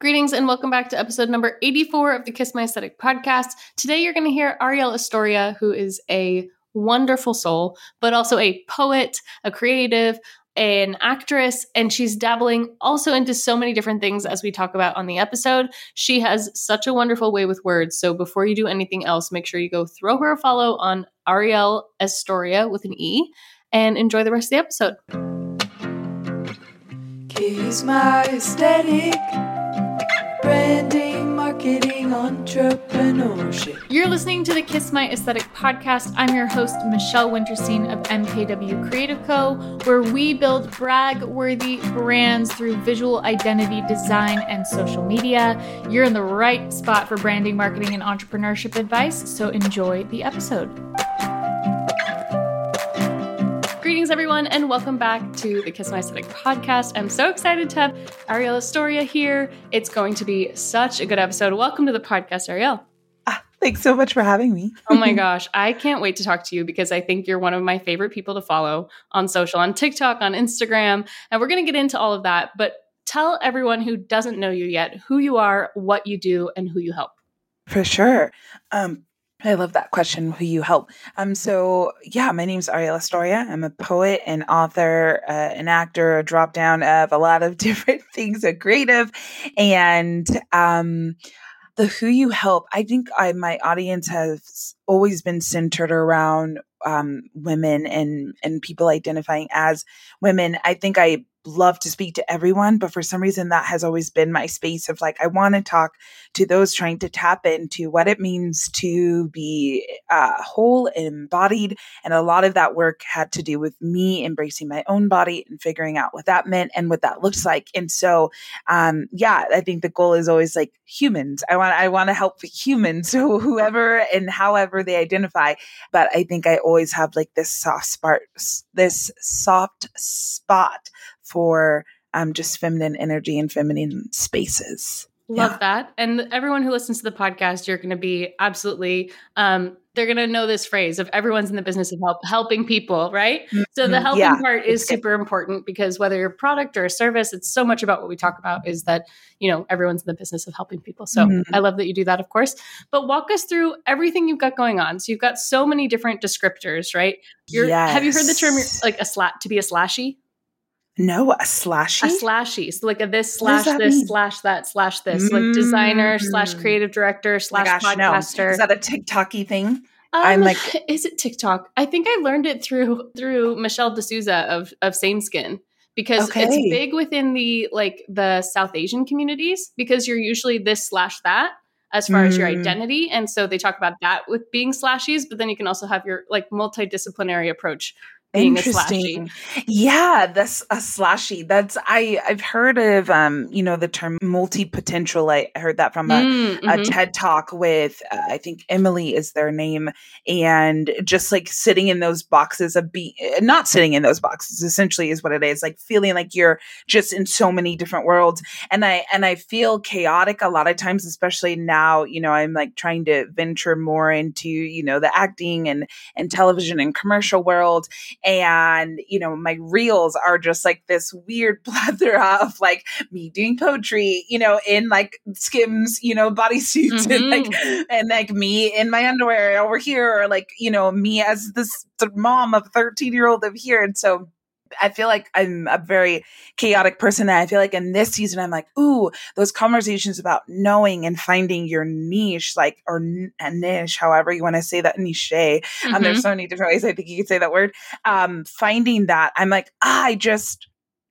Greetings and welcome back to episode number 84 of the Kiss My Aesthetic podcast. Today you're going to hear Arielle Estoria, who is a wonderful soul, but also a poet, a creative, an actress, and she's dabbling also into so many different things as we talk about on the episode. She has such a wonderful way with words. So before you do anything else, make sure you go throw her a follow on Arielle Estoria with an E and enjoy the rest of the episode. Kiss my aesthetic branding, marketing, entrepreneurship. You're listening to the Kiss My Aesthetic podcast. I'm your host, Michelle Winterstein of MKW Creative Co., where we build brag worthy brands through visual identity design and social media. You're in the right spot for branding, marketing, and entrepreneurship advice, so enjoy the episode. Greetings, everyone, and welcome back to the Kiss My Aesthetic podcast. I'm so excited to have Arielle Estoria here. It's going to be such a good episode. Welcome to the podcast, Arielle. Ah, thanks so much for having me. oh my gosh, I can't wait to talk to you because I think you're one of my favorite people to follow on social, on TikTok, on Instagram, and we're going to get into all of that. But tell everyone who doesn't know you yet who you are, what you do, and who you help. For sure. Um, I love that question. Who you help? Um. So yeah, my name's Arielle Estoria. I'm a poet, an author, uh, an actor, a drop down of a lot of different things, a creative, and um, the who you help. I think I my audience has always been centered around um, women and and people identifying as women. I think I love to speak to everyone, but for some reason that has always been my space of like, I want to talk to those trying to tap into what it means to be uh, whole and embodied. And a lot of that work had to do with me embracing my own body and figuring out what that meant and what that looks like. And so, um, yeah, I think the goal is always like humans. I want, I want to help humans. So whoever and however they identify. But I think I always have like this soft spot, this soft spot for um, just feminine energy and feminine spaces. Love yeah. that. And everyone who listens to the podcast, you're going to be absolutely, um, they're going to know this phrase of everyone's in the business of help, helping people, right? Mm-hmm. So the helping yeah. part is super important because whether you're a product or a service, it's so much about what we talk about is that, you know, everyone's in the business of helping people. So mm-hmm. I love that you do that, of course. But walk us through everything you've got going on. So you've got so many different descriptors, right? You're, yes. Have you heard the term like a slat to be a slashy? No, a slashy. A slashy. So like a this slash this mean? slash that slash this. Mm-hmm. Like designer slash mm. creative director slash gosh, podcaster. No. Is that a TikToky thing? Um, I'm like, is it TikTok? I think I learned it through through Michelle D'Souza of of Same Skin because okay. it's big within the like the South Asian communities because you're usually this slash that as far mm. as your mm. identity, and so they talk about that with being slashies. But then you can also have your like multidisciplinary approach being Interesting. Yeah, that's a slashy. That's I I've heard of um you know the term multi potential. I heard that from a, mm, mm-hmm. a TED talk with uh, I think Emily is their name, and just like sitting in those boxes of be not sitting in those boxes essentially is what it is. Like feeling like you're just in so many different worlds, and I and I feel chaotic a lot of times, especially now. You know, I'm like trying to venture more into you know the acting and and television and commercial world and you know my reels are just like this weird plethora of like me doing poetry you know in like skims you know bodysuits mm-hmm. and like mm-hmm. and like me in my underwear over here or like you know me as this mom of 13 year old over here and so I feel like I'm a very chaotic person. And I feel like in this season, I'm like, ooh, those conversations about knowing and finding your niche, like, or n- a niche, however you want to say that niche. Mm-hmm. Um, there's mm-hmm. so many different ways I think you could say that word. Um, finding that, I'm like, ah, I just,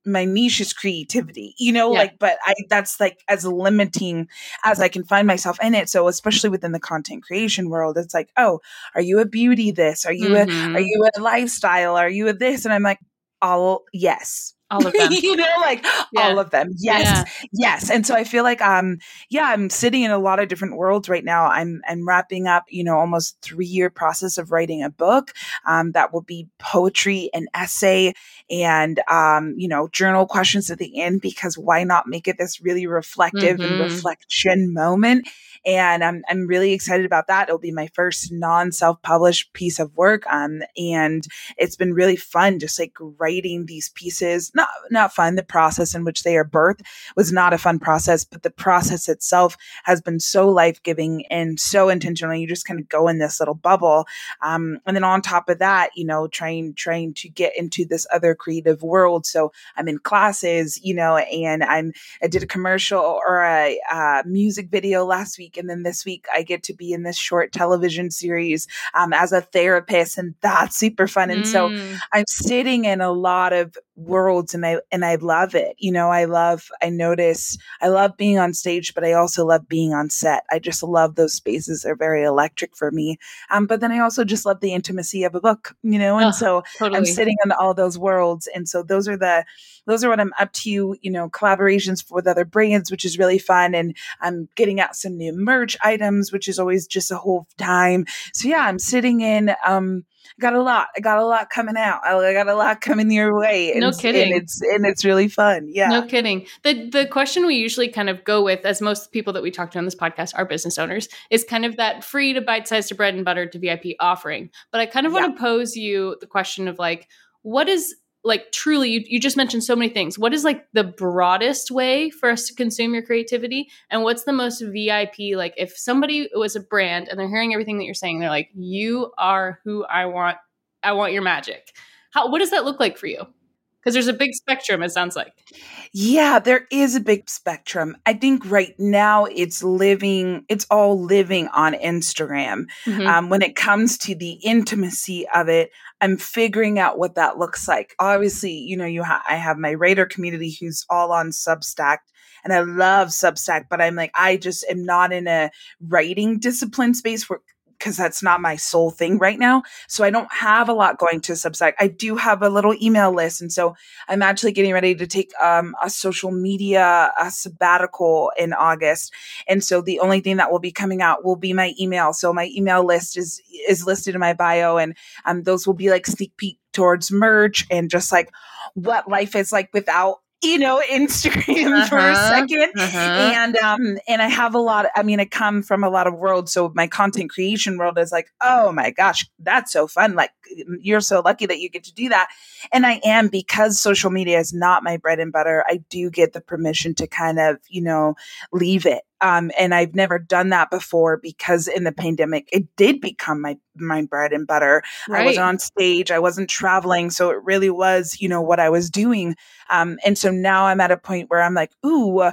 my niche is creativity, you know, yeah. like, but I, that's like as limiting as I can find myself in it. So, especially within the content creation world, it's like, oh, are you a beauty this? Are you mm-hmm. a, are you a lifestyle? Are you a this? And I'm like, all yes all of them you know like yeah. all of them yes yeah. yes and so i feel like um yeah i'm sitting in a lot of different worlds right now i'm i'm wrapping up you know almost three year process of writing a book um that will be poetry and essay and um you know journal questions at the end because why not make it this really reflective mm-hmm. and reflection moment and I'm, I'm really excited about that. It'll be my first non self published piece of work. Um, and it's been really fun just like writing these pieces, not not fun. The process in which they are birthed was not a fun process, but the process itself has been so life giving and so intentional. You just kind of go in this little bubble, um, and then on top of that, you know, trying trying to get into this other creative world. So I'm in classes, you know, and I'm I did a commercial or a uh, music video last week, and then this week I get to be in this short television series um, as a therapist, and that's super fun. And mm. so I'm sitting in a lot of worlds and I and I love it. You know, I love I notice I love being on stage, but I also love being on set. I just love those spaces. They're very electric for me. Um, but then I also just love the intimacy of a book, you know, and oh, so totally. I'm sitting in all those worlds. And so those are the those are what I'm up to, you know, collaborations with other brands, which is really fun. And I'm getting out some new merch items, which is always just a whole time. So yeah, I'm sitting in um got a lot. I got a lot coming out. I got a lot coming your way. And, no kidding. And it's and it's really fun. Yeah. No kidding. The the question we usually kind of go with, as most people that we talk to on this podcast are business owners, is kind of that free to bite size to bread and butter to VIP offering. But I kind of yeah. want to pose you the question of like, what is like truly you, you just mentioned so many things. What is like the broadest way for us to consume your creativity? And what's the most vip like if somebody was a brand and they're hearing everything that you're saying they're like you are who i want i want your magic. How what does that look like for you because there's a big spectrum it sounds like yeah there is a big spectrum i think right now it's living it's all living on instagram mm-hmm. um, when it comes to the intimacy of it I'm figuring out what that looks like. Obviously, you know, you ha- I have my raider community who's all on Substack and I love Substack, but I'm like, I just am not in a writing discipline space where because that's not my sole thing right now. So I don't have a lot going to Substack. I do have a little email list. And so I'm actually getting ready to take um, a social media a sabbatical in August. And so the only thing that will be coming out will be my email. So my email list is is listed in my bio and um, those will be like sneak peek towards merch and just like what life is like without you know instagram uh-huh, for a 2nd uh-huh. and um and i have a lot of, i mean i come from a lot of worlds so my content creation world is like oh my gosh that's so fun like you're so lucky that you get to do that. And i am because social media is not my bread and butter i do get the permission to kind of you know leave it um, and I've never done that before because in the pandemic, it did become my my bread and butter. Right. I was on stage, I wasn't traveling, so it really was, you know, what I was doing. Um, and so now I'm at a point where I'm like, ooh,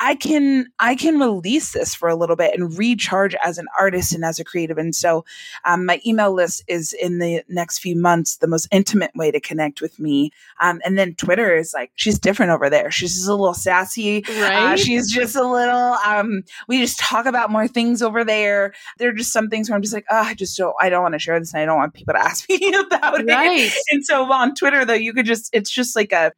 I can I can release this for a little bit and recharge as an artist and as a creative. And so, um, my email list is in the next few months the most intimate way to connect with me. Um, and then Twitter is like she's different over there. She's just a little sassy. Uh, right. Uh, she's just a little. Um, we just talk about more things over there. There are just some things where I'm just like, oh, I just don't. I don't want to share this, and I don't want people to ask me about right. it. And so on Twitter, though, you could just it's just like a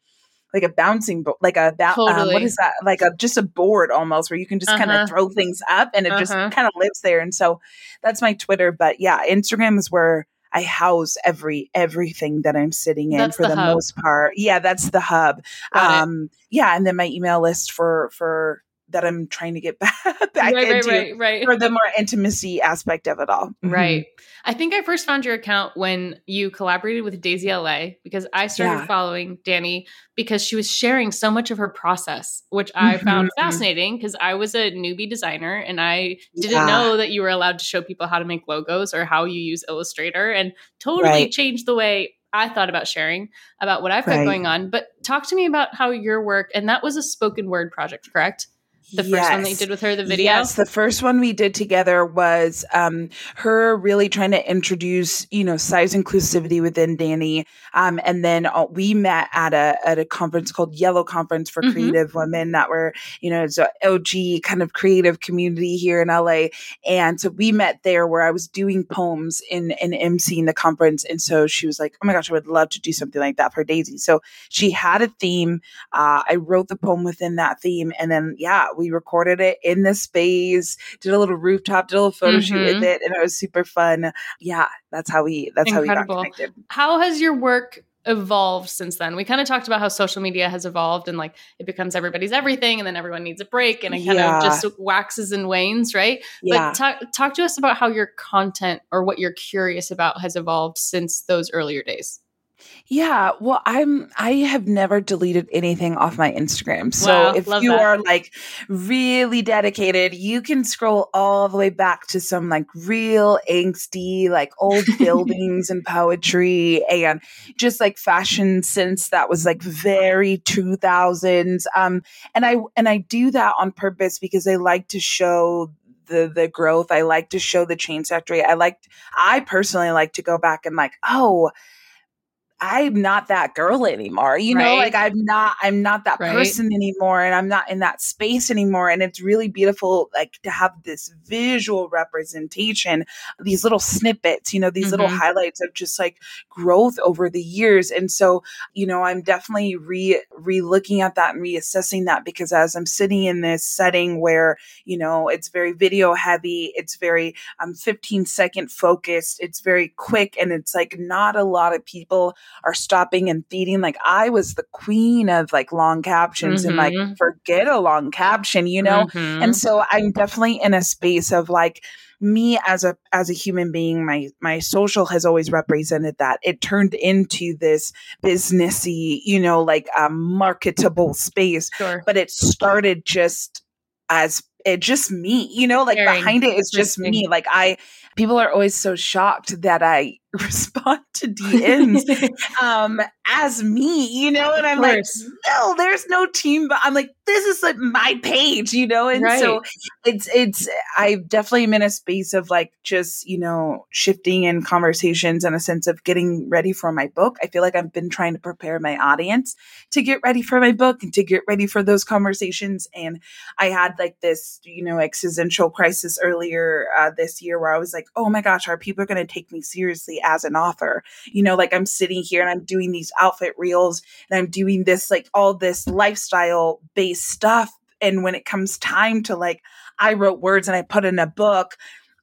like a bouncing board, like a ba- totally. um, what is that? Like a just a board almost where you can just uh-huh. kind of throw things up and it uh-huh. just kind of lives there. And so that's my Twitter. But yeah, Instagram is where I house every everything that I'm sitting in that's for the, the most part. Yeah, that's the hub. um, yeah, and then my email list for for that I'm trying to get back, back right, into right, right, for the more intimacy aspect of it all. Mm-hmm. Right. I think I first found your account when you collaborated with Dazey LA because I started yeah. following Danny because she was sharing so much of her process, which I mm-hmm. found fascinating because I was a newbie designer and I didn't yeah. know that you were allowed to show people how to make logos or how you use Illustrator and totally right. changed the way I thought about sharing about what I've got going on. But talk to me about how your work, and that was a spoken word project, correct? The first yes. one that you did with her, the video? Yes, the first one we did together was um, her really trying to introduce, you know, size inclusivity within Danny. Um, and then uh, we met at a at a conference called Yellow Conference for mm-hmm. Creative Women that were, you know, it's a OG kind of creative community here in LA. And so we met there where I was doing poems in in emceeing the conference. And so she was like, Oh my gosh, I would love to do something like that for Dazey. So she had a theme. Uh, I wrote the poem within that theme. And then yeah, we recorded it in the space, did a little rooftop, did a little photo mm-hmm. shoot with mm-hmm. it, and it was super fun. Yeah, that's how we that's Incredible. how we got connected. How has your work evolved since then? We kind of talked about how social media has evolved and like it becomes everybody's everything and then everyone needs a break and it kind yeah. of just waxes and wanes, right? Yeah. But talk talk to us about how your content or what you're curious about has evolved since those earlier days. Yeah, well, I'm I have never deleted anything off my Instagram. So Wow, if you that. are like really dedicated, you can scroll all the way back to some like real angsty, like old buildings and poetry and just like fashion sense that was like very 2000s. Um and I and I do that on purpose because I like to show the the growth. I like to show the change factory. I like I personally like to go back and like, oh, I'm not that girl anymore. You know, like I'm not I'm not that Right. person anymore and I'm not in that space anymore and it's really beautiful like to have this visual representation, these little snippets, you know, these little Mhm. highlights of just like growth over the years. And so, you know, I'm definitely re re-looking at that and reassessing that because as I'm sitting in this setting where, you know, it's very video heavy, it's very um 15 second focused, it's very quick and it's like not a lot of people are stopping and feeding. Like I was the queen of like long captions and like Mhm. forget a long caption, you know? Mhm. And so I'm definitely in a space of like me as a as a human being my my social has always represented that it turned into this businessy you know like a marketable space sure. but it started just as it just me you know like behind it is just me. like i people are always so shocked that i respond to dms um as me you know and i'm like no there's no team but i'm like this is like my page you know and so it's it's i definitely am in a space of like just you know shifting in conversations and a sense of getting ready for my book. I feel like i've been trying to prepare my audience to get ready for my book and to get ready for those conversations and i had like this you know existential crisis earlier uh, this year where i was like oh my gosh are people going to take me seriously as an author? You know like i'm sitting here and i'm doing these outfit reels and i'm doing this like all this lifestyle based stuff. And when it comes time to like i wrote words and i put in a book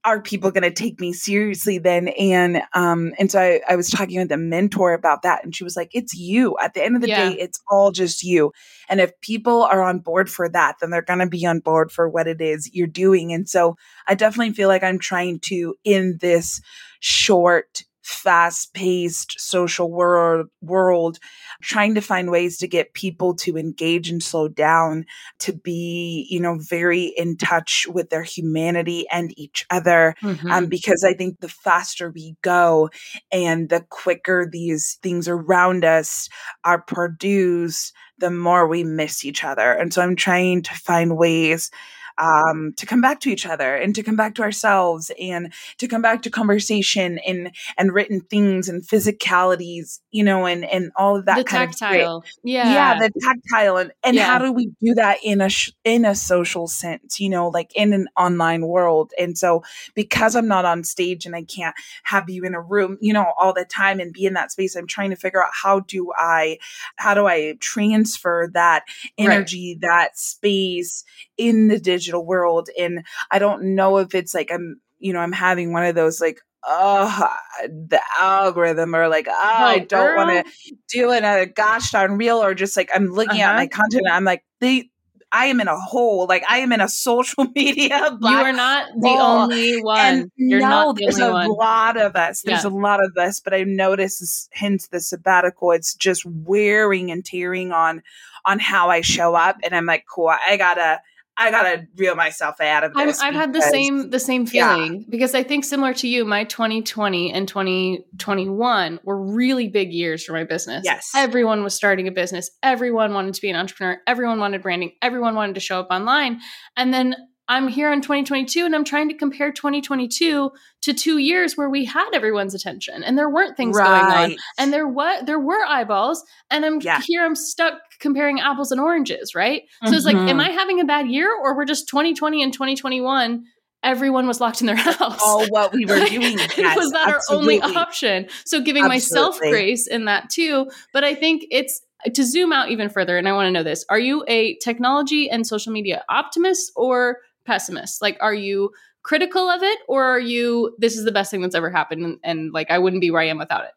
are people going to take me seriously then? And um and so I, I was talking with a mentor about that and she was like it's you. At the end of the Yeah. day it's all just you. And if people are on board for that then they're going to be on board for what it is you're doing. And so i definitely feel like i'm trying to in this short fast paced social world world trying to find ways to get people to engage and slow down to be you know very in touch with their humanity and each other Mhm. um, because I think the faster we go and the quicker these things around us are produced, the more we miss each other. And so I'm trying to find ways um, to come back to each other and to come back to ourselves and to come back to conversation and and written things and physicalities, you know, and and all of that the kind of great- tactile. Yeah. yeah the tactile and, and Yeah. how do we do that in a sh- in a social sense you know like in an online world and so because i'm not on stage and i can't have you in a room you know all the time and be in that space i'm trying to figure out how do i how do i transfer that Right. energy that space in the digital world and i don't know if it's like i'm you know i'm having one of those like oh the algorithm or like oh, i don't want to do another gosh darn reel or just like I'm looking at Uh-huh. my content and I'm like they I am in a hole like I am in a social media you are not the hole. only one. and You're no, not the there's a one. lot of us. There's Yeah. a lot of us, but I noticed this, hence the sabbatical. It's just wearing and tearing on on how I show up, and I'm like, cool. I gotta, I gotta reel myself out of this. I've had the same the same yeah. feeling because I think similar to you, my 2020 and 2021 were really big years for my business. Yes. everyone was starting a business. Everyone wanted to be an entrepreneur. Everyone wanted branding. Everyone wanted to show up online. And then I'm here in 2022, and I'm trying to compare 2022 to two years where we had everyone's attention, and there weren't things going on and there what there were eyeballs and i'm Yeah. here i'm stuck comparing apples and oranges right? So it's like am Mhm. i having a bad year or we're just 2020 and 2021 everyone was locked in their house? All what we were doing. Yes, was that our only option? So giving myself grace in that too. But i think it's to zoom out even further and i want to know this are you a technology and social media optimist or pessimist? Like are you critical of it or are you this is the best thing that's ever happened and, and like i wouldn't be where i am without it?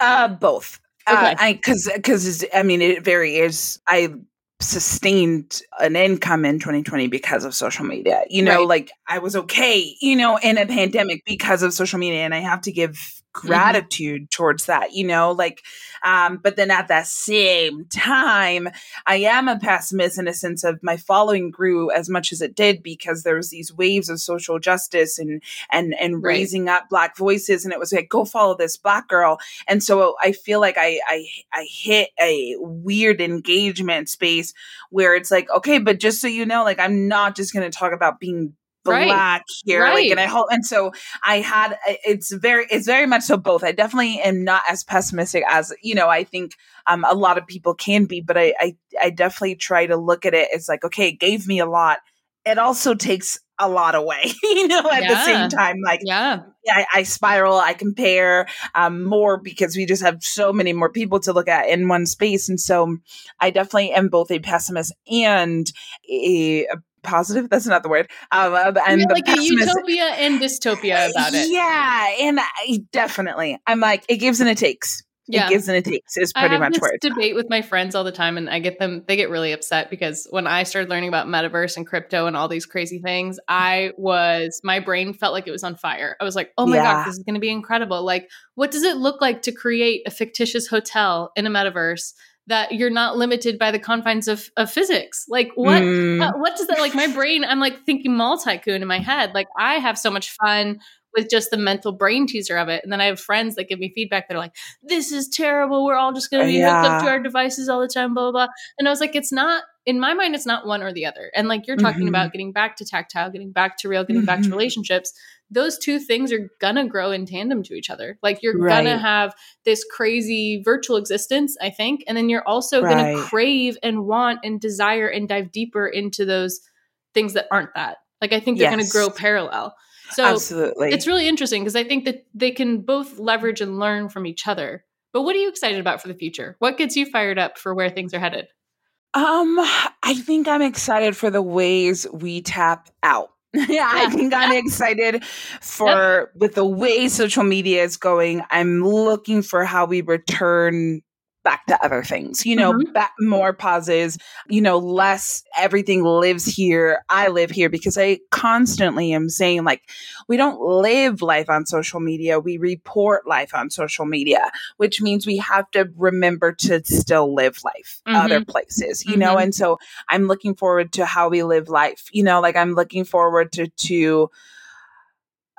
Uh, both. Uh, Okay. I because because I mean it varies. I sustained an income in 2020 because of social media. You know, Right. like I was okay. You know, in a pandemic because of social media, and I have to give. Gratitude mm-hmm. towards that, you know, like, um, but then at that same time, I am a pessimist in a sense of my following grew as much as it did because there was these waves of social justice and, and, and right. raising up black voices. And it was like, go follow this black girl. And so I feel like I, I, I hit a weird engagement space where it's like, okay, but just so you know, like, I'm not just going to talk about being black right. here right. like and i hope and so i had it's very it's very much so both i definitely am not as pessimistic as you know i think um a lot of people can be but i i, I definitely try to look at it it's like okay it gave me a lot it also takes a lot away you know at yeah. the same time like yeah I, I spiral i compare um, more because we just have so many more people to look at in one space and so i definitely am both a pessimist and a, a positive that's not the word um and like a utopia and dystopia about it. yeah and I, definitely. I'm like it gives and it takes. Yeah. it gives and it takes is pretty much where debate with my friends all the time and i get them they get really upset because when i started learning about metaverse and crypto and all these crazy things i was my brain felt like it was on fire. I was like oh my yeah. god this is going to be incredible. Like what does it look like to create a fictitious hotel in a metaverse that you're not limited by the confines of, of physics. Like what mm. what does that like my brain I'm like thinking mall tycoon in my head. Like I have so much fun with just the mental brain teaser of it. And then I have friends that give me feedback that are like, this is terrible. We're all just gonna be yeah. hooked up to our devices all the time, blah, blah, blah. And I was like, it's not in my mind, it's not one or the other. And like you're talking mm-hmm. about getting back to tactile, getting back to real, getting mm-hmm. back to mm-hmm. relationships those two things are gonna grow in tandem to each other. Like you're right. gonna have this crazy virtual existence, I think, and then you're also right. gonna crave and want and desire and dive deeper into those things that aren't that. Like I think they're yes. gonna grow parallel. So Absolutely. it's really interesting because I think that they can both leverage and learn from each other. But what are you excited about for the future? What gets you fired up for where things are headed? Um, I think I'm excited for the ways we tap out. Yeah, I think I'm excited for with the way social media is going. I'm looking for how we return back to other things, you know, mm-hmm. back more pauses, you know, less everything lives here. I live here because I constantly am saying like, we don't live life on social media. We report life on social media, which means we have to remember to still live life mm-hmm. other places, you mm-hmm. know? And so I'm looking forward to how we live life, you know, like I'm looking forward to, to,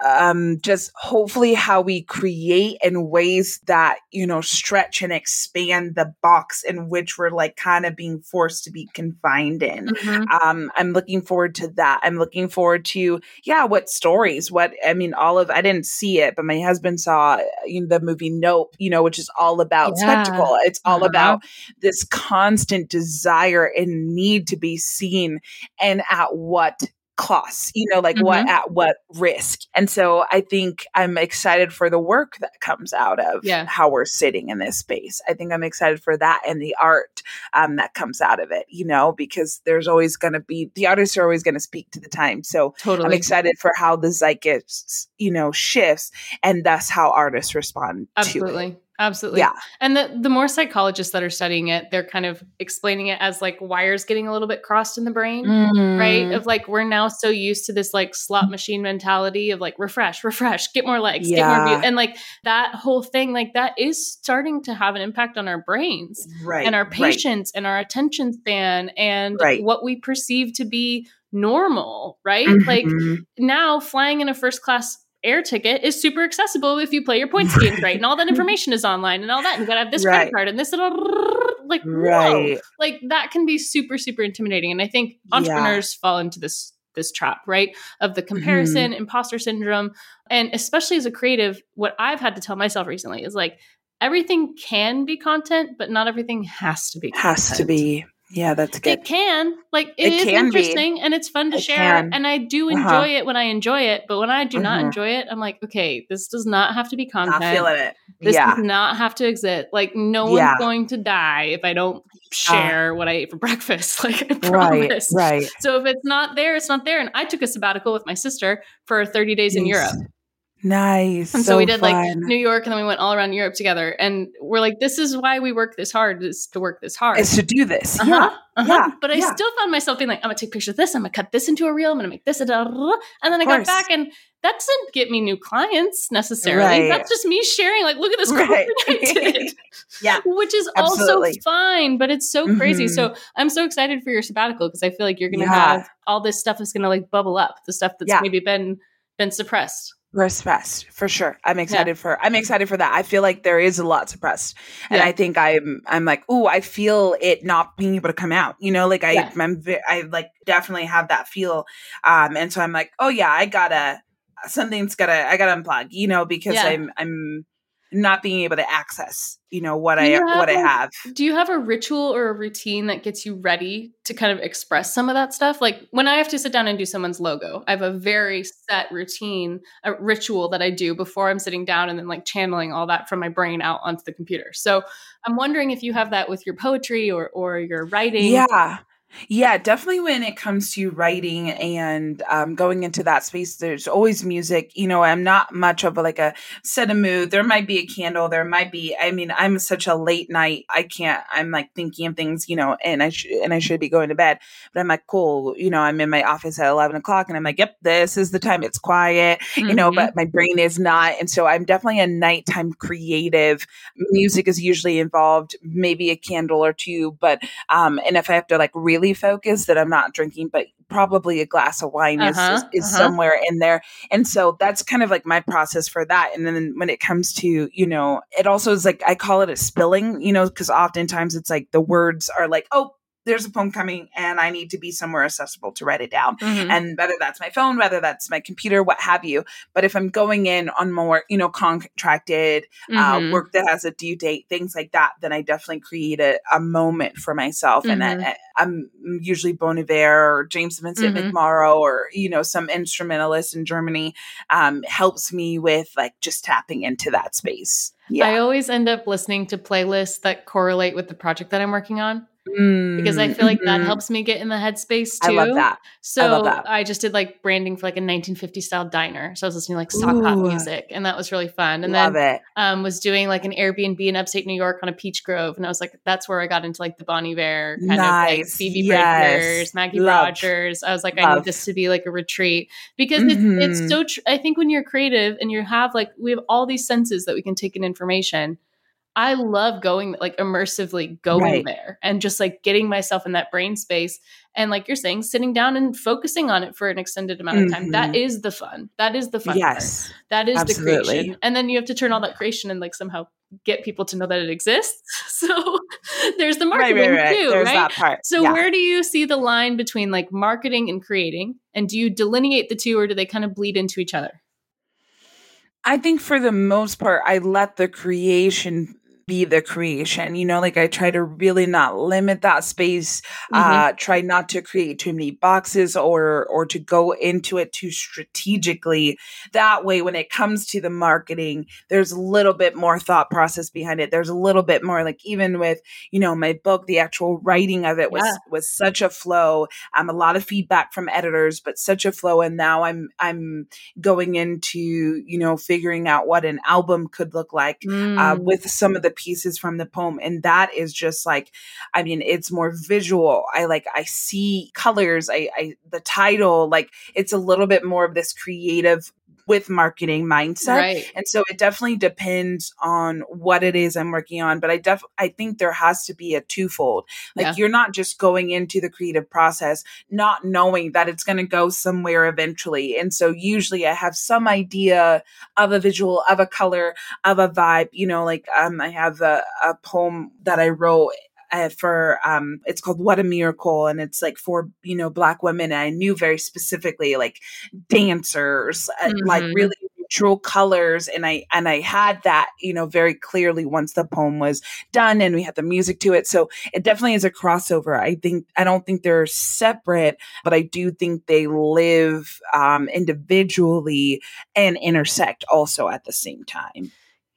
um, just hopefully how we create in ways that you know stretch and expand the box in which we're like kind of being forced to be confined in mm-hmm. um, i'm looking forward to that i'm looking forward to yeah what stories what i mean all of i didn't see it but my husband saw you know, the movie nope you know which is all about yeah. spectacle it's all uh-huh. about this constant desire and need to be seen and at what costs you know like mm-hmm. what at what risk and so i think i'm excited for the work that comes out of yeah. how we're sitting in this space i think i'm excited for that and the art um, that comes out of it you know because there's always going to be the artists are always going to speak to the time so totally. i'm excited for how the zeitgeist you know shifts and that's how artists respond absolutely to it. Absolutely. Yeah. And the, the more psychologists that are studying it, they're kind of explaining it as like wires getting a little bit crossed in the brain, mm. right? Of like, we're now so used to this like slot machine mentality of like refresh, refresh, get more likes, yeah. get more views. And like that whole thing, like that is starting to have an impact on our brains right. and our patience right. and our attention span and right. what we perceive to be normal, right? Mm-hmm. Like now flying in a first class air ticket is super accessible if you play your points games right, and all that information is online and all that. And you gotta have this right. credit card and this little like right. Whoa. like that can be super super intimidating. And I think entrepreneurs yeah. fall into this this trap, right? Of the comparison, mm-hmm. imposter syndrome, and especially as a creative, what I've had to tell myself recently is like everything can be content, but not everything has to be. Content. Has to be. Yeah, that's good. It can. Like it, it is interesting be. and it's fun to it share. Can. And I do uh-huh. enjoy uh-huh. it when I enjoy it. But when I do uh-huh. not enjoy it, I'm like, okay, this does not have to be content. Not feeling it. This yeah. does not have to exist. Like no one's going to die if I don't share uh, what I ate for breakfast. Like I promise. Right, right. So if it's not there, it's not there. And I took a sabbatical with my sister for 30 days in Europe. Nice. And so, so we did fun. like New York and then we went all around Europe together. And we're like, this is why we work this hard is to work this hard. Is to do this. Uh-huh. Yeah. Uh-huh. Yeah. But I yeah. still found myself being like, I'm gonna take pictures of this, I'm gonna cut this into a reel, I'm gonna make this a da, and then I got back and that doesn't get me new clients necessarily. Right. That's just me sharing, like, look at this right. I did. yeah. Which is Absolutely. also fine, but it's so crazy. Mm-hmm. So I'm so excited for your sabbatical because I feel like you're gonna yeah. have all this stuff is gonna like bubble up, the stuff that's yeah. maybe been been suppressed suppressed for sure i'm excited yeah. for i'm excited for that i feel like there is a lot suppressed and yeah. i think i'm i'm like oh i feel it not being able to come out you know like i yeah. i'm i like definitely have that feel um and so i'm like oh yeah i gotta something's gotta i gotta unplug you know because i'm i'm not being able to access you know what i what I have. Do you have a ritual or a routine that gets you ready to kind of express some of that stuff? Like when I have to sit down and do someone's logo, I have a very set routine, a ritual that I do before I'm sitting down and then like channeling all that from my brain out onto the computer. So I'm wondering if you have that with your poetry or or your writing. Yeah. Yeah, definitely when it comes to writing and um, going into that space, there's always music. You know, I'm not much of a, like a set a mood. There might be a candle. There might be, I mean, I'm such a late night. I can't, I'm like thinking of things, you know, and I should, and I should be going to bed, but I'm like, cool. You know, I'm in my office at 11 o'clock and I'm like, yep, this is the time it's quiet, mm-hmm. you know, mm-hmm. but my brain is not. And so I'm definitely a nighttime creative. Music is usually involved, maybe a candle or two, but, um, and if I have to like really really focused that I'm not drinking, but probably a glass of wine uh-huh, is is uh-huh. somewhere in there. And so that's kind of like my process for that. And then when it comes to, you know, it also is like I call it a spilling, you know, because oftentimes it's like the words are like, oh, there's a poem coming and I need to be somewhere accessible to write it down. Mm-hmm. And whether that's my phone, whether that's my computer, what have you. But if I'm going in on more, you know, contracted uh, mm-hmm. uh, work that has a due date, things like that, then I definitely create a, a moment for myself. Mm-hmm. And I, am usually Bon Iver or James Vincent mm-hmm. McMorrow or, you know, some instrumentalist in Germany um, helps me with like just tapping into that space. Yeah. I always end up listening to playlists that correlate with the project that I'm working on. Mm, because I feel like mm-hmm. that helps me get in the headspace too. I love that. So I, love that. I just did like branding for like a 1950 style diner. So I was listening to like sock hop music, and that was really fun. And love then um, was doing like an Airbnb in upstate New York on a peach grove, and I was like, that's where I got into like the Bon Iver kind nice. of like Phoebe yes. Bridgers, Maggie love. Rogers. I was like, love. I need this to be like a retreat because mm-hmm. it's, it's mm-hmm. so. Tr- I think when you're creative and you have like we have all these senses that we can take in information I love going like immersively going right. there and just like getting myself in that brain space and like you're saying sitting down and focusing on it for an extended amount of time. Mm-hmm. That is the fun. That is the fun. Yes. Part. That is Absolutely. the creation. And then you have to turn all that creation and like somehow get people to know that it exists. So there's the marketing right, right, too, there's right? That part. So yeah. where do you see the line between like marketing and creating? And do you delineate the two or do they kind of bleed into each other? I think for the most part, I let the creation be the creation you know like i try to really not limit that space mm-hmm. uh try not to create too many boxes or or to go into it too strategically that way when it comes to the marketing there's a little bit more thought process behind it there's a little bit more like even with you know my book the actual writing of it was yeah. was such a flow um a lot of feedback from editors but such a flow and now i'm i'm going into you know figuring out what an album could look like uh, mm. uh, with some of the pieces from the poem and that is just like i mean it's more visual. I like i see colors. I i the title like it's a little bit more of this creative with marketing mindset. Right. And so it definitely depends on what it is I'm working on. But I def I think there has to be a twofold. Like yeah. you're not just going into the creative process not knowing that it's going to go somewhere eventually. And so usually I have some idea of a visual, of a color, of a vibe. You know, like um I have a, a poem that I wrote uh, for um it's called what a miracle and it's like for you know black women and i knew very specifically like dancers uh, mm-hmm. like really neutral colors and i and i had that you know very clearly once the poem was done and we had the music to it. So it definitely is a crossover. I think i don't think they're separate but i do think they live um individually and intersect also at the same time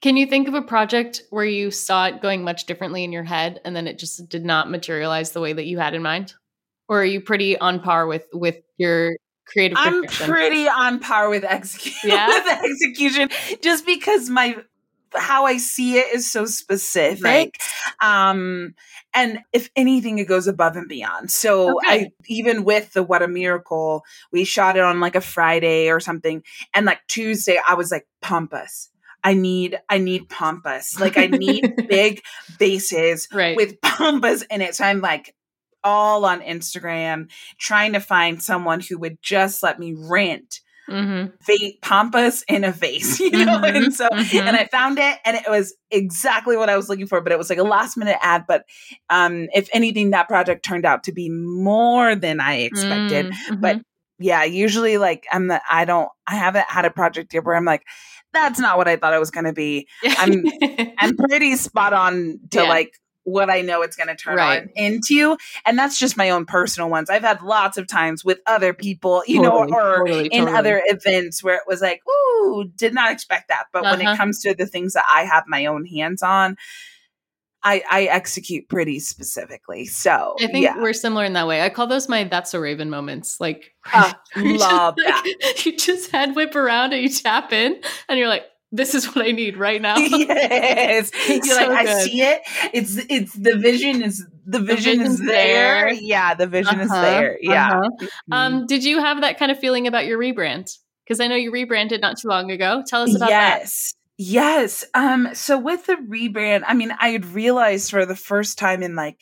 can you think of a project where you saw it going much differently in your head and then it just did not materialize the way that you had in mind? Or are you pretty on par with with your creative I'm pretty on par with execution. Yeah? with execution, just because my how I see it is so specific. Right. Um, and if anything, it goes above and beyond. So Okay. I even with the What a Miracle, we shot it on like a Friday or something, and like Tuesday, I was like pampas. I need I need pampas. Like I need big bases right. with pampas in it. So I'm like all on Instagram trying to find someone who would just let me rent mm-hmm. va- pampas in a vase, you know? Mhm, And so, mhm. and I found it and it was exactly what I was looking for, but it was like a last minute ad. But um, if anything, that project turned out to be more than I expected. Mm, But mhm. yeah, usually like I'm the, I don't, I haven't had a project yet where I'm like, that's not what I thought it was going to be. I'm- I'm pretty spot on to Yeah. like what I know it's going to turn Right. on into. And that's just my own personal ones. I've had lots of times with other people, you know, or totally, in totally. other events where it was like, ooh, did not expect that. But when Uh-huh. it comes to the things that I have my own hands on, I, I execute pretty specifically. So I think yeah, we're similar in that way. I call those my "That's a Raven" moments. Like, Uh, you just, love like, You just head whip around and you tap in, and you're like, "This is what I need right now." yes. You're So like, I see it. It's it's the vision is the vision is there. there. Yeah, the vision is Uh-huh, there. Yeah. uh-huh. Um, did you have that kind of feeling about your rebrand? Because I know you rebranded not too long ago. Tell us about that. yes. Yes. Um, so with the rebrand, I mean, I had realized for the first time in like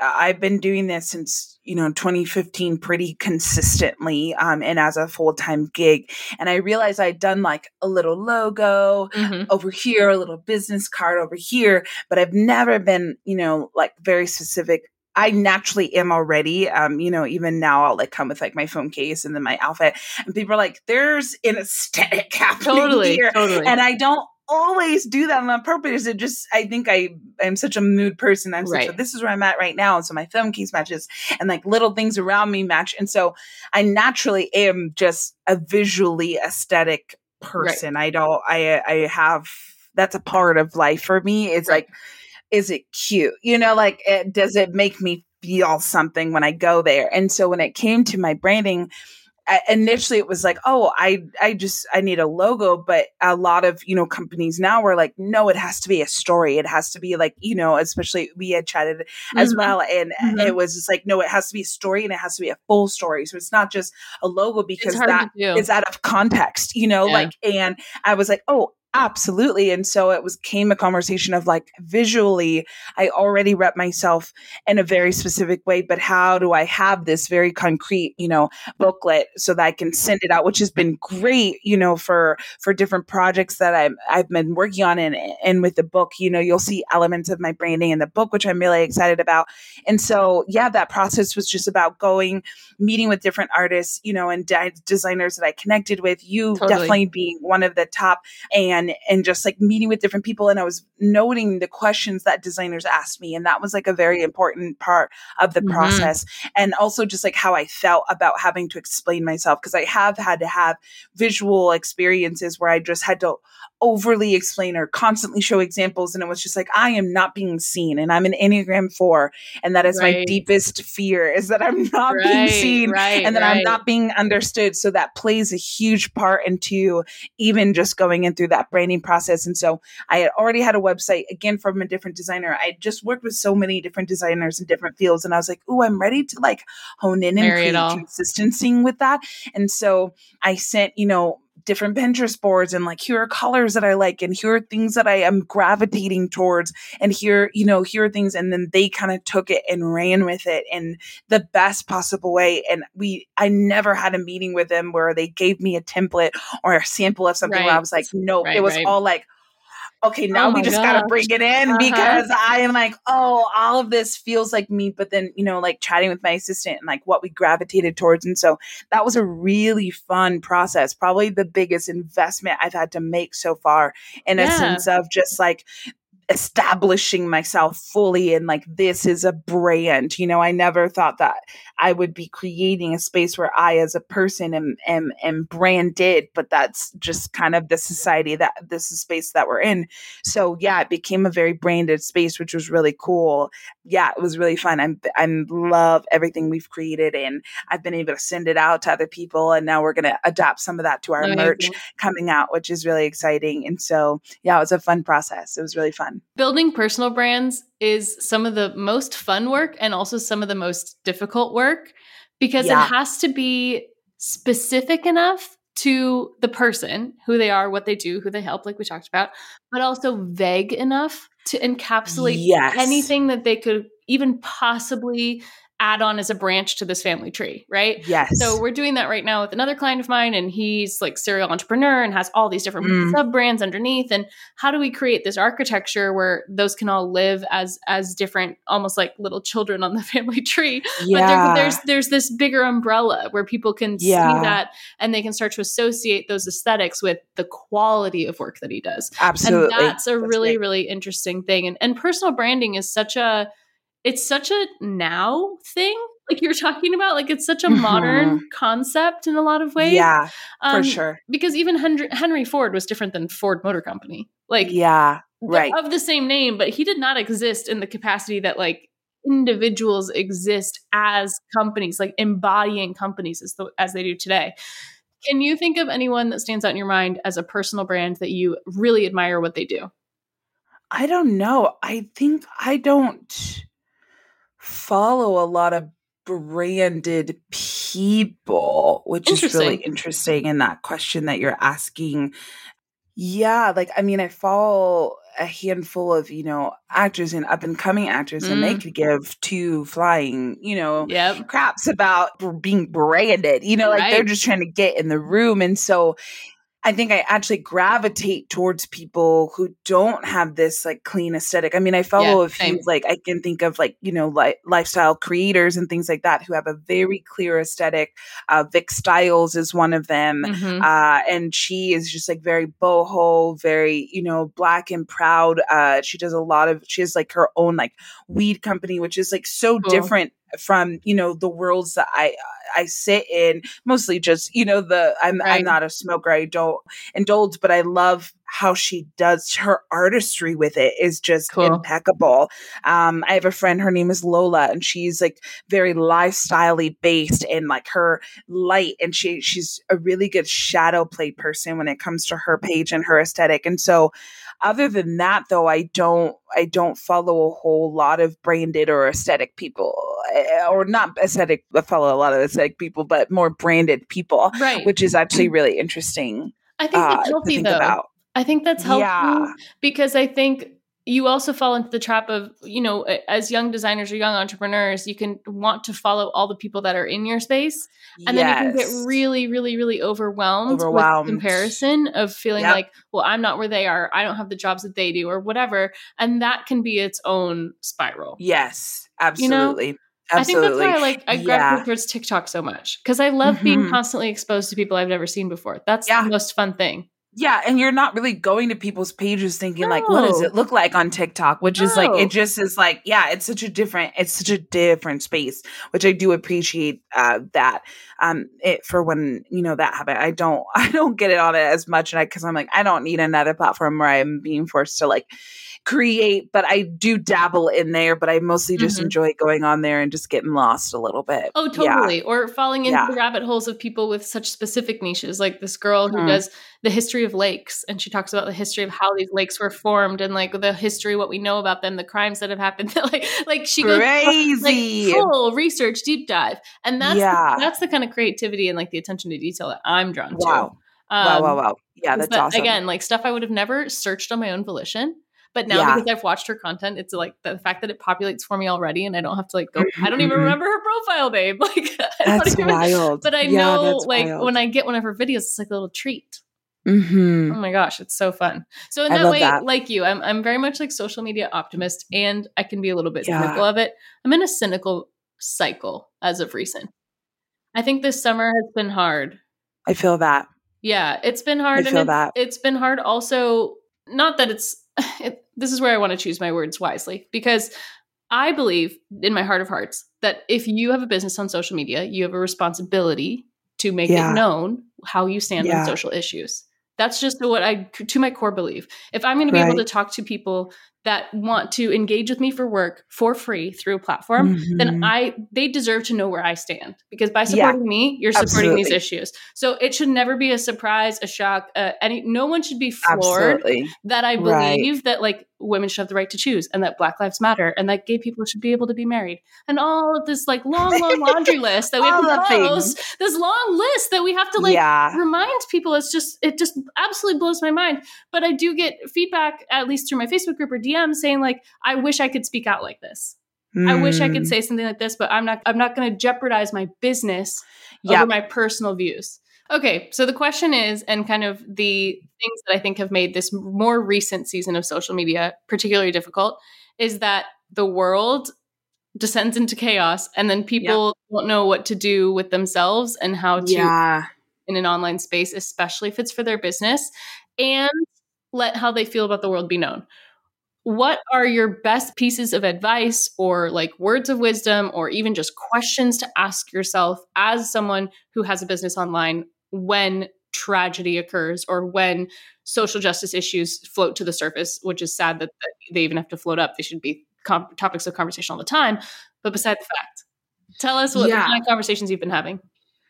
I've been doing this since, you know, 2015 pretty consistently, um, and as a full-time gig. And I realized I'd done like a little logo, Mhm. over here, a little business card over here, but I've never been, you know, like very specific. I naturally am already. Um, you know, even now I'll like come with like my phone case and then my outfit, and people are like, "There's an aesthetic happening Totally, here," totally. and I don't always do that on purpose. It just, I think I am such a mood person. I'm such a, Right. this is where I'm at right now, and so my phone case matches, and like little things around me match, and so I naturally am just a visually aesthetic person. I don't. I I have that's a part of life for me. It's Right. like, is it cute? You know, like it, does it make me feel something when I go there? And so when it came to my branding. I, initially it was like oh i i just i need a logo but a lot of you know companies now were like no it has to be a story it has to be like you know especially we had chatted as Mhm. well and Mhm. it was just like no it has to be a story and it has to be a full story so it's not just a logo because that is out of context, you know, Yeah. like, and I was like, oh, absolutely. And so it was came a conversation of like visually, I already rep myself in a very specific way, but how do I have this very concrete, you know, booklet so that I can send it out, which has been great, you know, for for different projects that I'm I've been working on and and with the book, you know, you'll see elements of my branding in the book, which I'm really excited about. And so yeah, that process was just about going, meeting with different artists, you know, and de- designers that I connected with. You Totally. definitely being one of the top, and and just like meeting with different people, and I was noting the questions that designers asked me, and that was like a very important part of the Mhm. process, and also just like how I felt about having to explain myself because I have had to have visual experiences where I just had to overly explain or constantly show examples and it was just like i am not being seen and i'm an enneagram 4 and that is my deepest fear is that i'm not being seen right, and that i'm not being understood. So that plays a huge part into even just going in through that branding process and so i had already had a website again from a different designer. I just worked with so many different designers in different fields and i was like oh i'm ready to like hone in and create consistency with that. And so i sent you know different Pinterest boards and like here are colors that I like and here are things that I am gravitating towards and here you know here are things and then they kind of took it and ran with it in the best possible way and we I never had a meeting with them where they gave me a template or a sample of something where I was like no Right, it was right. all like okay now Oh we just gotta gosh. bring it in Uh-huh. because I am like oh all of this feels like me but then you know like chatting with my assistant and like what we gravitated towards and so that was a really fun process probably the biggest investment i've had to make so far in a sense of just like establishing myself fully and like this is a brand you know? I never thought that i would be creating a space where i as a person am am, am branded but that's just kind of the society that this is space that we're in. So yeah it became a very branded space which was really cool. Yeah it was really fun. I'm i love everything we've created and i've been able to send it out to other people and now we're going to adapt some of that to our Amazing. merch coming out which is really exciting. And so yeah it was a fun process. It was really fun Building personal brands is some of the most fun work and also some of the most difficult work because yeah. it has to be specific enough to the person, who they are, what they do, who they help, like we talked about, but also vague enough to encapsulate yes. anything that they could even possibly add on as a branch to this family tree, right? Yes. So we're doing that right now with another client of mine, and he's like serial entrepreneur and has all these different mm. sub brands underneath. And how do we create this architecture where those can all live as as different, almost like little children on the family tree? Yeah. But there, there's there's this bigger umbrella where people can yeah. see that and they can start to associate those aesthetics with the quality of work that he does. Absolutely. And that's a that's really, great. really interesting thing. And and personal branding is such a it's such a now thing like you're talking about like it's such a modern mm-hmm. concept in a lot of ways. Yeah um, for sure. because even henry, henry ford was different than ford motor company. Like yeah right. of the same name but he did not exist in the capacity that like individuals exist as companies like embodying companies as, the, as they do today. Can you think of anyone that stands out in your mind as a personal brand that you really admire what they do? I don't know. I think i don't follow a lot of branded people, which is really interesting in that question that you're asking. Yeah, like I mean, I follow a handful of you know actors and up and coming actors, mm. and they mm. could give two flying you know yep. craps about being branded. You know, like right. they're just trying to get in the room, and so I think I actually gravitate towards people who don't have this like clean aesthetic. I mean, I follow yeah, a few, same. like, I can think of like, you know, like lifestyle creators and things like that who have a very clear aesthetic. Uh, Vic Styles is one of them. Mm-hmm. Uh, and she is just like very boho, very, you know, black and proud. Uh, she does a lot of, she has like her own like weed company, which is like so cool. different from you know the worlds that I I sit in. Mostly just you know the I'm right. I'm not a smoker. I don't indulge, but I love how she does her artistry with it is just cool. impeccable. Um, I have a friend, her name is Lola, and she's like very lifestylely based in like her light, and she she's a really good shadow play person when it comes to her page and her aesthetic. And so other than that though i don't i don't follow a whole lot of branded or aesthetic people eh, or not aesthetic i follow a lot of aesthetic people but more branded people right which is actually really interesting i think that's uh, healthy though about. i think that's healthy yeah. because i think you also fall into the trap of you know as young designers or young entrepreneurs you can want to follow all the people that are in your space and yes. then you can get really really really overwhelmed, overwhelmed. with comparison of feeling yep. like well i'm not where they are i don't have the jobs that they do or whatever and that can be its own spiral yes absolutely you know? Absolutely. I think that's why I like I gravitate yeah. towards TikTok so much because I love mm-hmm. being constantly exposed to people I've never seen before. That's yeah. the most fun thing. Yeah, and you're not really going to people's pages thinking no. like, what does it look like on TikTok? Which no. is like, it just is like, yeah, it's such a different, it's such a different space, which I do appreciate uh, that. Um, it for when you know that habit, I don't, I don't get it on it as much, and I because I'm like, I don't need another platform where I'm being forced to like create, but I do dabble in there, but I mostly just mm-hmm. enjoy going on there and just getting lost a little bit. Oh, totally. Yeah. Or falling into yeah. rabbit holes of people with such specific niches, like this girl who mm. does the history of lakes and she talks about the history of how these lakes were formed and like the history, what we know about them, the crimes that have happened. like, like she goes crazy like, full research deep dive. And that's yeah. the, that's the kind of creativity and like the attention to detail that I'm drawn wow. to. Um, wow, wow, wow. Yeah, that's awesome. Again, like stuff I would have never searched on my own volition. But now yeah. because I've watched her content, it's like the fact that it populates for me already, and I don't have to like go. I don't even mm-hmm. remember her profile name. Like that's even, wild. But I yeah, know, like wild. when I get one of her videos, it's like a little treat. Mm-hmm. Oh my gosh, it's so fun. So in that way, that. like you, I'm I'm very much like social media optimist, and I can be a little bit yeah. cynical of it. I'm in a cynical cycle as of recent. I think this summer has been hard. I feel that. Yeah, it's been hard. I feel and that. It's been hard also. Not that it's it, this is where I want to choose my words wisely because I believe in my heart of hearts that if you have a business on social media, you have a responsibility to make yeah. it known how you stand yeah. on social issues. That's just what I, to my core belief. If I'm going to be right. able to talk to people that want to engage with me for work for free through a platform, mm-hmm. then I they deserve to know where I stand because by supporting yeah, me, you're supporting absolutely. these issues. So it should never be a surprise, a shock. Uh, any no one should be floored absolutely. that I believe right. that like women should have the right to choose and that Black Lives Matter and that gay people should be able to be married and all of this like long, long laundry list that we have to post. This long list that we have to like yeah. remind people. It's just it just absolutely blows my mind. But I do get feedback at least through my Facebook group or DM saying like, I wish I could speak out like this. Mm. I wish I could hmm. say something like this, but I'm not. I'm not going to jeopardize my business yep. over my personal views. Okay, so the question is, and kind of the things that I think have made this more recent season of social media particularly difficult is that the world descends into chaos, and then people yep. don't know what to do with themselves and how to yeah. in an online space, especially if it's for their business, and let how they feel about the world be known what are your best pieces of advice or like words of wisdom or even just questions to ask yourself as someone who has a business online when tragedy occurs or when social justice issues float to the surface which is sad that, they even have to float up. They should be com- topics of conversation all the time. But beside the fact tell us what yeah. kind of conversations you've been having.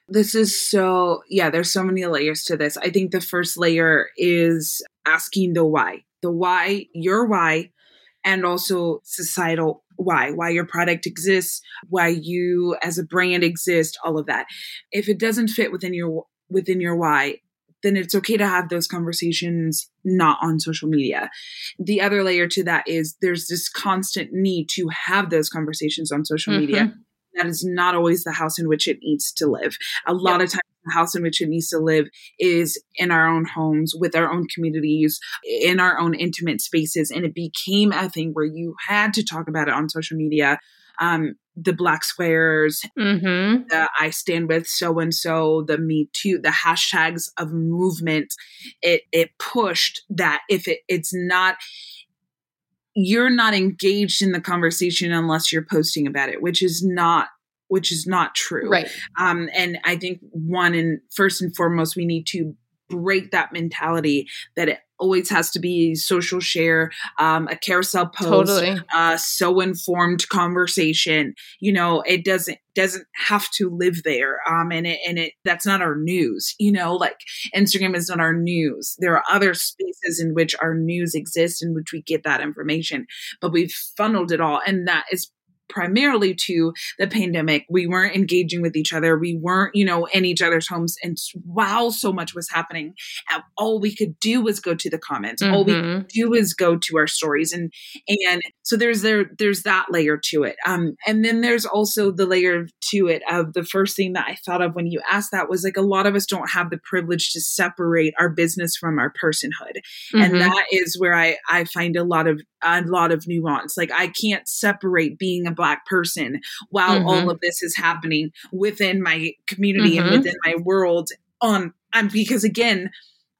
This is so yeah there's so many layers to this. I think the first layer is asking the why the why, your why, and also societal why, why your product exists, why you as a brand exist, all of that. If it doesn't fit within your within your why, then it's okay to have those conversations not on social media. The other layer to that is there's this constant need to have those conversations on social mm-hmm. media. That is not always the house in which it needs to live. A lot yep. of times the house in which it needs to live is in our own homes, with our own communities, in our own intimate spaces. And it became a thing where you had to talk about it on social media. Um, the black squares, mm-hmm. the I stand with so and so, the Me Too, the hashtags of movement. It it pushed that if it it's not you're not engaged in the conversation unless you're posting about it, which is not which is not true. Right. Um, and I think one and first and foremost, we need to break that mentality that it always has to be social share, um, a carousel post, totally. uh, so informed conversation. You know, it doesn't doesn't have to live there. Um, and it and it that's not our news. You know, like Instagram is not our news. There are other spaces in which our news exists in which we get that information, but we've funneled it all, and that is primarily to the pandemic. We weren't engaging with each other. We weren't, you know, in each other's homes. And while so much was happening, all we could do was go to the comments. Mm-hmm. All we mm-hmm. could do is go to our stories. And and so there's there there's that layer to it. Um, and then there's also the layer to it of the first thing that I thought of when you asked that was like a lot of us don't have the privilege to separate our business from our personhood. Mm-hmm. And that is where I I find a lot of a lot of nuance. Like I can't separate being a black person while mm-hmm. all of this is happening within my community mm-hmm. and within my world on and because again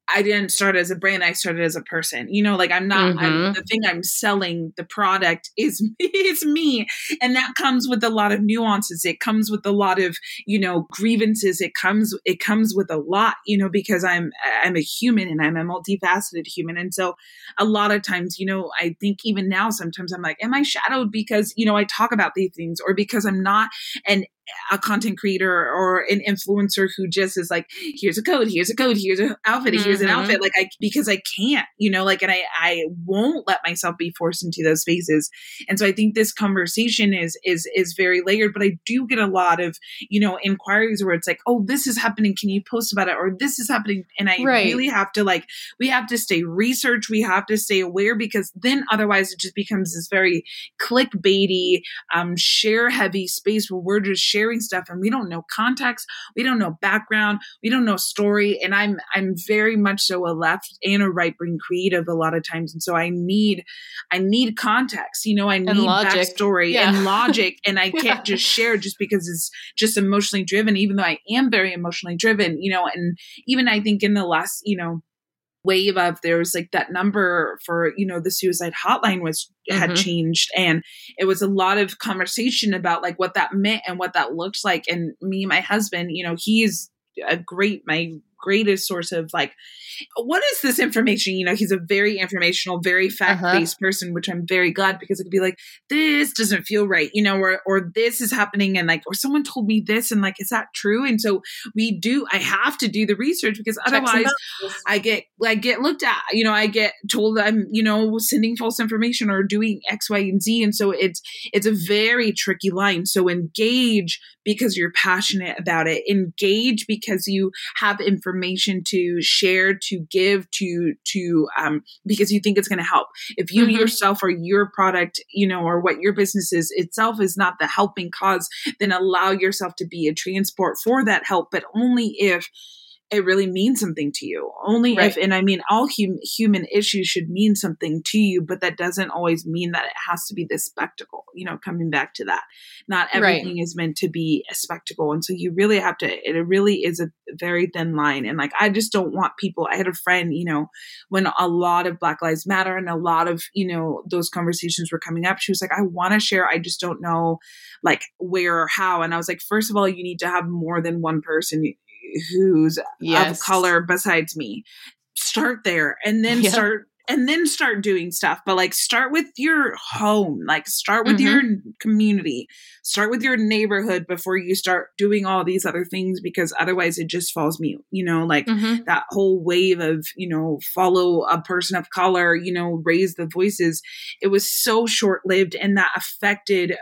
I didn't start as a brand. I started as a person. You know, like I'm not. Mm-hmm. I'm, the thing I'm selling, the product is is me, and that comes with a lot of nuances. It comes with a lot of you know grievances. It comes it comes with a lot. You know, because I'm I'm a human and I'm a multifaceted human, and so a lot of times, you know, I think even now sometimes I'm like, am I shadowed because you know I talk about these things, or because I'm not an a content creator or an influencer who just is like, here's a code, here's a code, here's an outfit, mm-hmm. here's an outfit. Like I because I can't, you know, like and I I won't let myself be forced into those spaces. And so I think this conversation is is is very layered, but I do get a lot of, you know, inquiries where it's like, oh, this is happening. Can you post about it? Or this is happening. And I right. really have to like, we have to stay research, we have to stay aware because then otherwise it just becomes this very clickbaity, um, share heavy space where we're just sharing stuff and we don't know context, we don't know background, we don't know story. And I'm I'm very much so a left and a right brain creative a lot of times. And so I need I need context. You know, I need backstory yeah. and logic. And I can't yeah. just share just because it's just emotionally driven, even though I am very emotionally driven, you know, and even I think in the last, you know, wave of there was like that number for you know the suicide hotline was had mm-hmm. changed and it was a lot of conversation about like what that meant and what that looks like and me my husband you know he's a great my greatest source of like what is this information? You know he's a very informational very fact-based uh-huh. person which i'm very glad because it could be like this doesn't feel right you know or or this is happening and like or someone told me this and like is that true? And so we do i have to do the research because otherwise i get i get looked at you know i get told i'm you know sending false information or doing x y and z and so it's it's a very tricky line. So engage because you're passionate about it. Engage because you have information information to share, to give, to to um, because you think it's going to help. If you mm-hmm. yourself or your product, you know, or what your business is itself is not the helping cause, then allow yourself to be a transport for that help, but only if it really means something to you. Only right. if, and I mean, all hum, human issues should mean something to you, but that doesn't always mean that it has to be this spectacle. You know, coming back to that, not everything right. is meant to be a spectacle, and so you really have to. It really is a very thin line, and like I just don't want people. I had a friend, you know, when a lot of Black Lives Matter and a lot of you know those conversations were coming up, she was like, "I want to share, I just don't know, like where or how." And I was like, first of all, you need to have more than one person who's yes. of color besides me. Start there and then start and then start doing stuff but like start with your home like start with mm-hmm. your community start with your neighborhood before you start doing all these other things because otherwise it just falls mute you know like mm-hmm. that whole wave of you know follow a person of color you know raise the voices it was so short lived and that affected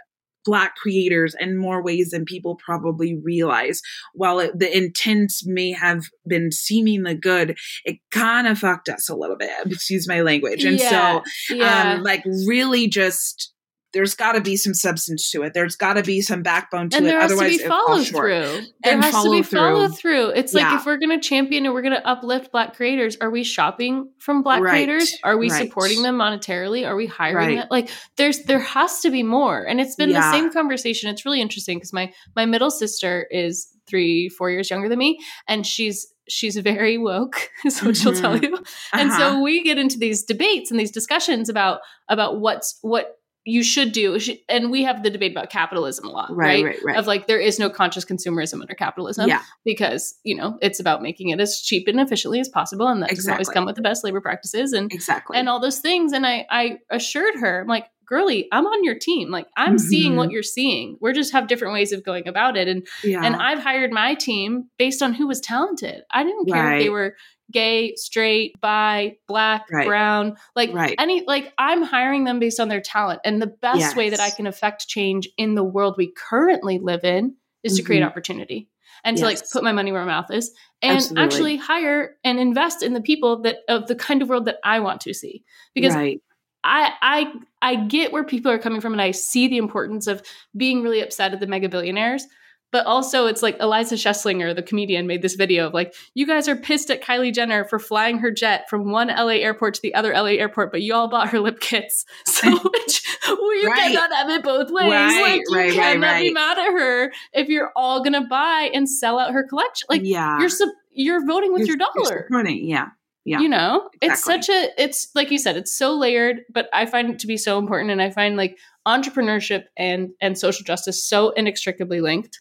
black creators in more ways than people probably realize. While it, the intents may have been seemingly good, it kind of fucked us a little bit. Excuse my language. And yeah, so, yeah. Um, like, really just there's got to be some substance to it. There's got to be some backbone to and it. There has Otherwise, to be follow through. There and has to be follow through. It's yeah. like if we're going to champion and we're going to uplift Black creators, are we shopping from Black right. creators? Are we right. supporting them monetarily? Are we hiring right. them? Like, there's there has to be more. And it's been yeah. the same conversation. It's really interesting because my my middle sister is three four years younger than me, and she's she's very woke is what mm-hmm. she'll tell mm-hmm. you and uh-huh. so we get into these debates and these discussions about about what's what you should do and we have the debate about capitalism a lot right, right? right, right. of like there is no conscious consumerism under capitalism yeah. because you know it's about making it as cheap and efficiently as possible and that exactly. doesn't always come with the best labor practices and exactly and all those things and i i assured her i'm like girly i'm on your team like i'm mm-hmm. seeing what you're seeing we're just have different ways of going about it and yeah. and i've hired my team based on who was talented i didn't care right. if they were gay, straight, bi, black, right. brown, like right. any like I'm hiring them based on their talent. And the best yes. way that I can affect change in the world we currently live in is mm-hmm. to create mm-hmm. opportunity and yes. to like put my money where my mouth is and Absolutely. actually hire and invest in the people that of the kind of world that I want to see. Because right. I I I get where people are coming from and I see the importance of being really upset at the mega billionaires. But also, it's like Iliza Shlesinger, the comedian, made this video of like, you guys are pissed at Kylie Jenner for flying her jet from one LA airport to the other LA airport, but you all bought her lip kits. So which, well, you right. cannot have it both ways. Right, like, you right, cannot be mad at her if you're all going to buy and sell out her collection. Like, yeah. you're, su- you're voting with you're, your dollar. Money, yeah. Yeah. You know, exactly. it's such a, it's like you said, it's so layered, but I find it to be so important. And I find like entrepreneurship and, and social justice so inextricably linked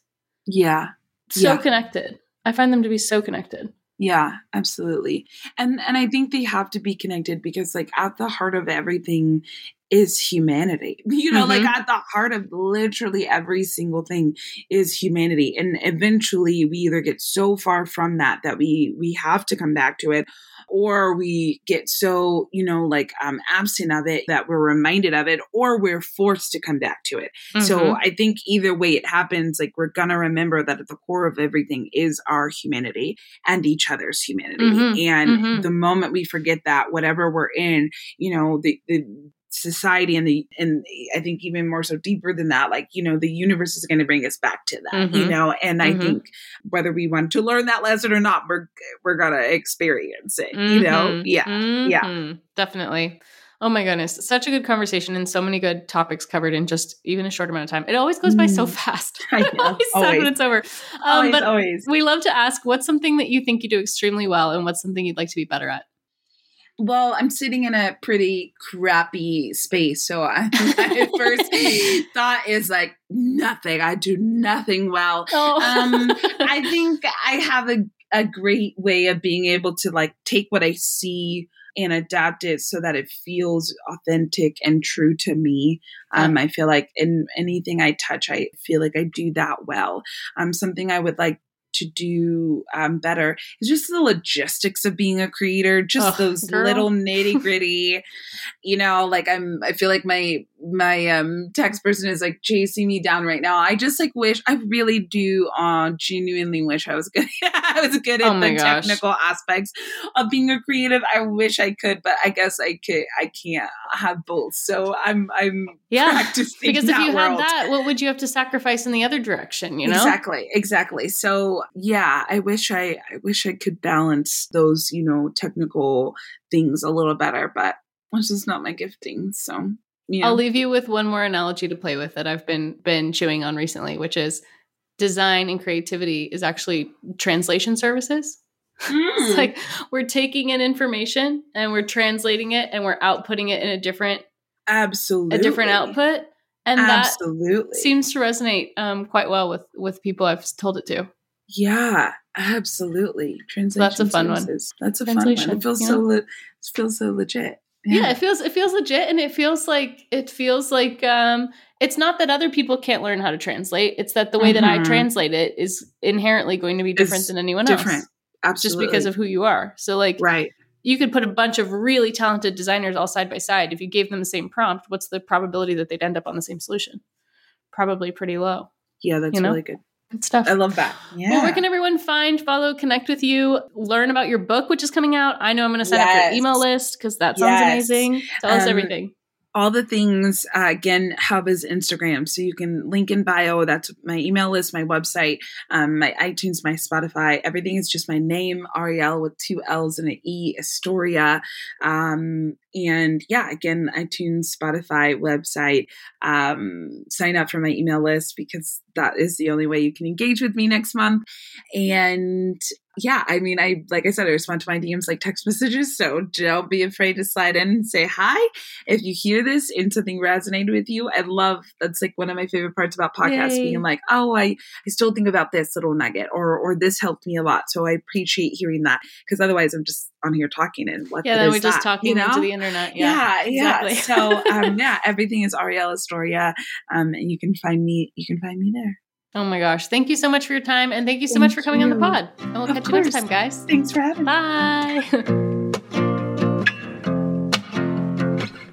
yeah. So yeah. connected. I find them to be so connected. Yeah, absolutely. And and I think they have to be connected because like at the heart of everything is humanity. You know, mm-hmm. like at the heart of literally every single thing is humanity. And eventually we either get so far from that that we we have to come back to it or we get so, you know, like um, absent of it that we're reminded of it, or we're forced to come back to it. Mm-hmm. So I think either way it happens, like we're gonna remember that at the core of everything is our humanity and each other's humanity. Mm-hmm. And mm-hmm. the moment we forget that, whatever we're in, you know, the, the society and the and I think even more so deeper than that, like you know, the universe is going to bring us back to that, mm-hmm. you know. And mm-hmm. I think whether we want to learn that lesson or not, we're we're gonna experience it, mm-hmm. you know. Mm-hmm. Yeah, yeah, mm-hmm. definitely. Oh my goodness, such a good conversation and so many good topics covered in just even a short amount of time. It always goes by so mm. fast. I know. always, when it's over. Um, always, but always. we love to ask, what's something that you think you do extremely well, and what's something you'd like to be better at? Well, I'm sitting in a pretty crappy space. So I, my first thought is like nothing. I do nothing well. Oh. Um, I think I have a, a great way of being able to like take what I see and adapt it so that it feels authentic and true to me. Um, I feel like in anything I touch, I feel like I do that well. Um, something I would like to do um, better is just the logistics of being a creator, just those girl. little nitty gritty. you know, like I'm, I feel like my my um text person is like chasing me down right now. I just like wish I really do uh genuinely wish I was good. I was good at oh the gosh. technical aspects of being a creative. I wish I could, but I guess I could I can't have both. So I'm I'm yeah. because if you world. had that, what would you have to sacrifice in the other direction, you know? Exactly. Exactly. So yeah, I wish I I wish I could balance those, you know, technical things a little better, but which is not my gifting. So yeah. I'll leave you with one more analogy to play with that I've been been chewing on recently, which is design and creativity is actually translation services. Mm. it's like we're taking in information and we're translating it and we're outputting it in a different absolutely a different output and absolutely. that seems to resonate um, quite well with with people I've told it to. Yeah, absolutely. Translation. that's a fun services. one. That's a fun one. It feels so le- it feels so legit yeah. yeah. it feels it feels legit and it feels like it feels like um it's not that other people can't learn how to translate it's that the way mm-hmm. that i mm-hmm. translate it is inherently going to be different it's than anyone else. different. else absolutely just because of who you are so like right you could put a bunch of really talented designers all side by side if you gave them the same prompt what's the probability that they'd end up on the same solution probably pretty low yeah that's you know? really good Good stuff. I love that. Yeah. Well, where can everyone find, follow, connect with you, learn about your book, which is coming out? I know I'm going to sign yes. up for your email list because that sounds yes. amazing. Tell um, us everything all the things uh, again hub is instagram so you can link in bio that's my email list my website um, my itunes my spotify everything is just my name Arielle with two l's and an e Estoria um, and yeah again itunes spotify website um, sign up for my email list because that is the only way you can engage with me next month and yeah, I mean, I like I said, I respond to my DMs like text messages, so don't be afraid to slide in and say hi if you hear this and something resonated with you. I love that's like one of my favorite parts about podcasts, Yay. being like, oh, I I still think about this little nugget, or or this helped me a lot. So I appreciate hearing that because otherwise I'm just on here talking and what yeah, then we're just talking you know? into the internet. Yeah, yeah. Exactly. yeah. So um, yeah, everything is Arielle Estoria, um, and you can find me. You can find me there. Oh my gosh. Thank you so much for your time. And thank you so thank much for coming you. on the pod. And we'll of catch course. you next time, guys. Thanks for having me. Bye.